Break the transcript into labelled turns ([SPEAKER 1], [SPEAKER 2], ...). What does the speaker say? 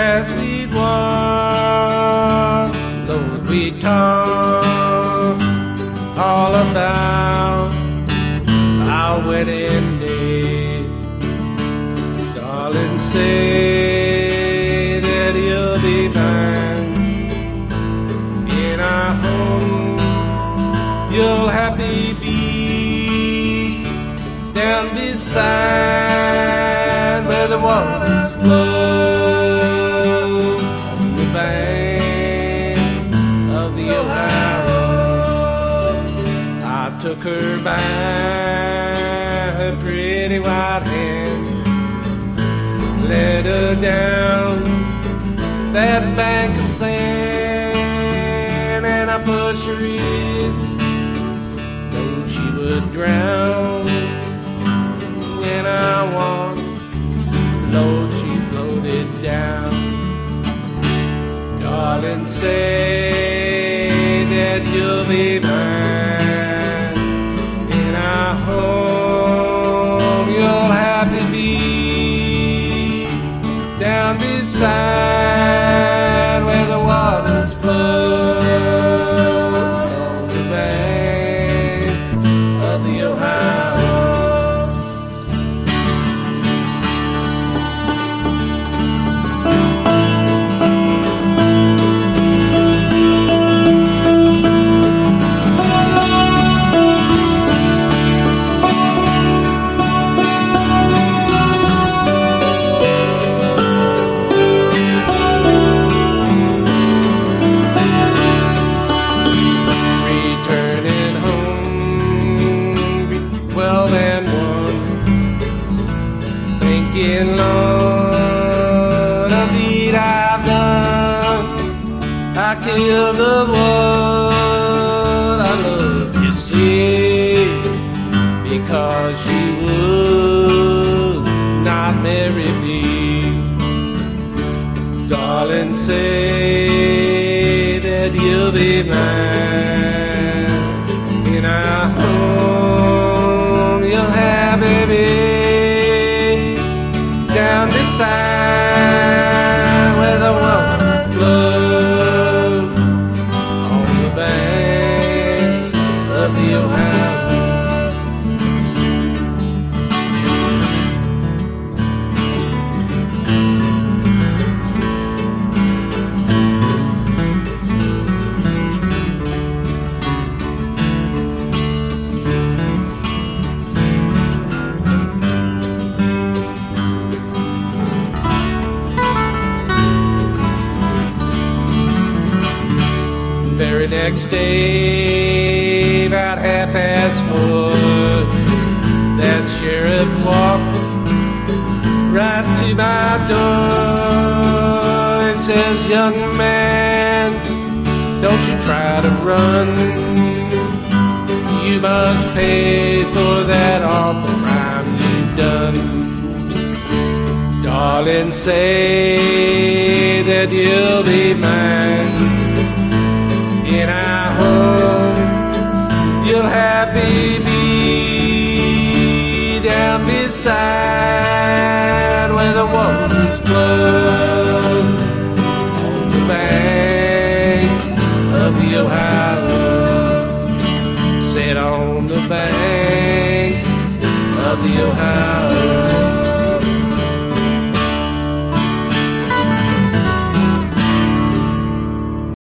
[SPEAKER 1] as we walk, Lord, we talk all about our wedding day. Darling, say that you'll be mine in our home. You'll happy be down beside where the waters flow. Of the Ohio. I took her by her pretty white hand, led her down that bank of sand, and I pushed her in, though she would drown And I watched. Lord, she floated down. Darling, say in our home. You'll have to be down beside thinking, Lord, of deed I've done. I killed the one I loved, you see, because she would not marry me. Darling, say that you'll be mine in our home. You'll have a baby beside where the waters flow on the banks of the Ohio. Very next day, about half past four, that sheriff walked right to my door. He says, Young man, don't you try to run. You must pay for that awful crime you've done. Darling, say that you'll be mine in our home. You'll have baby down beside where the waters flow on the banks of the Ohio. Sit on the banks of the Ohio.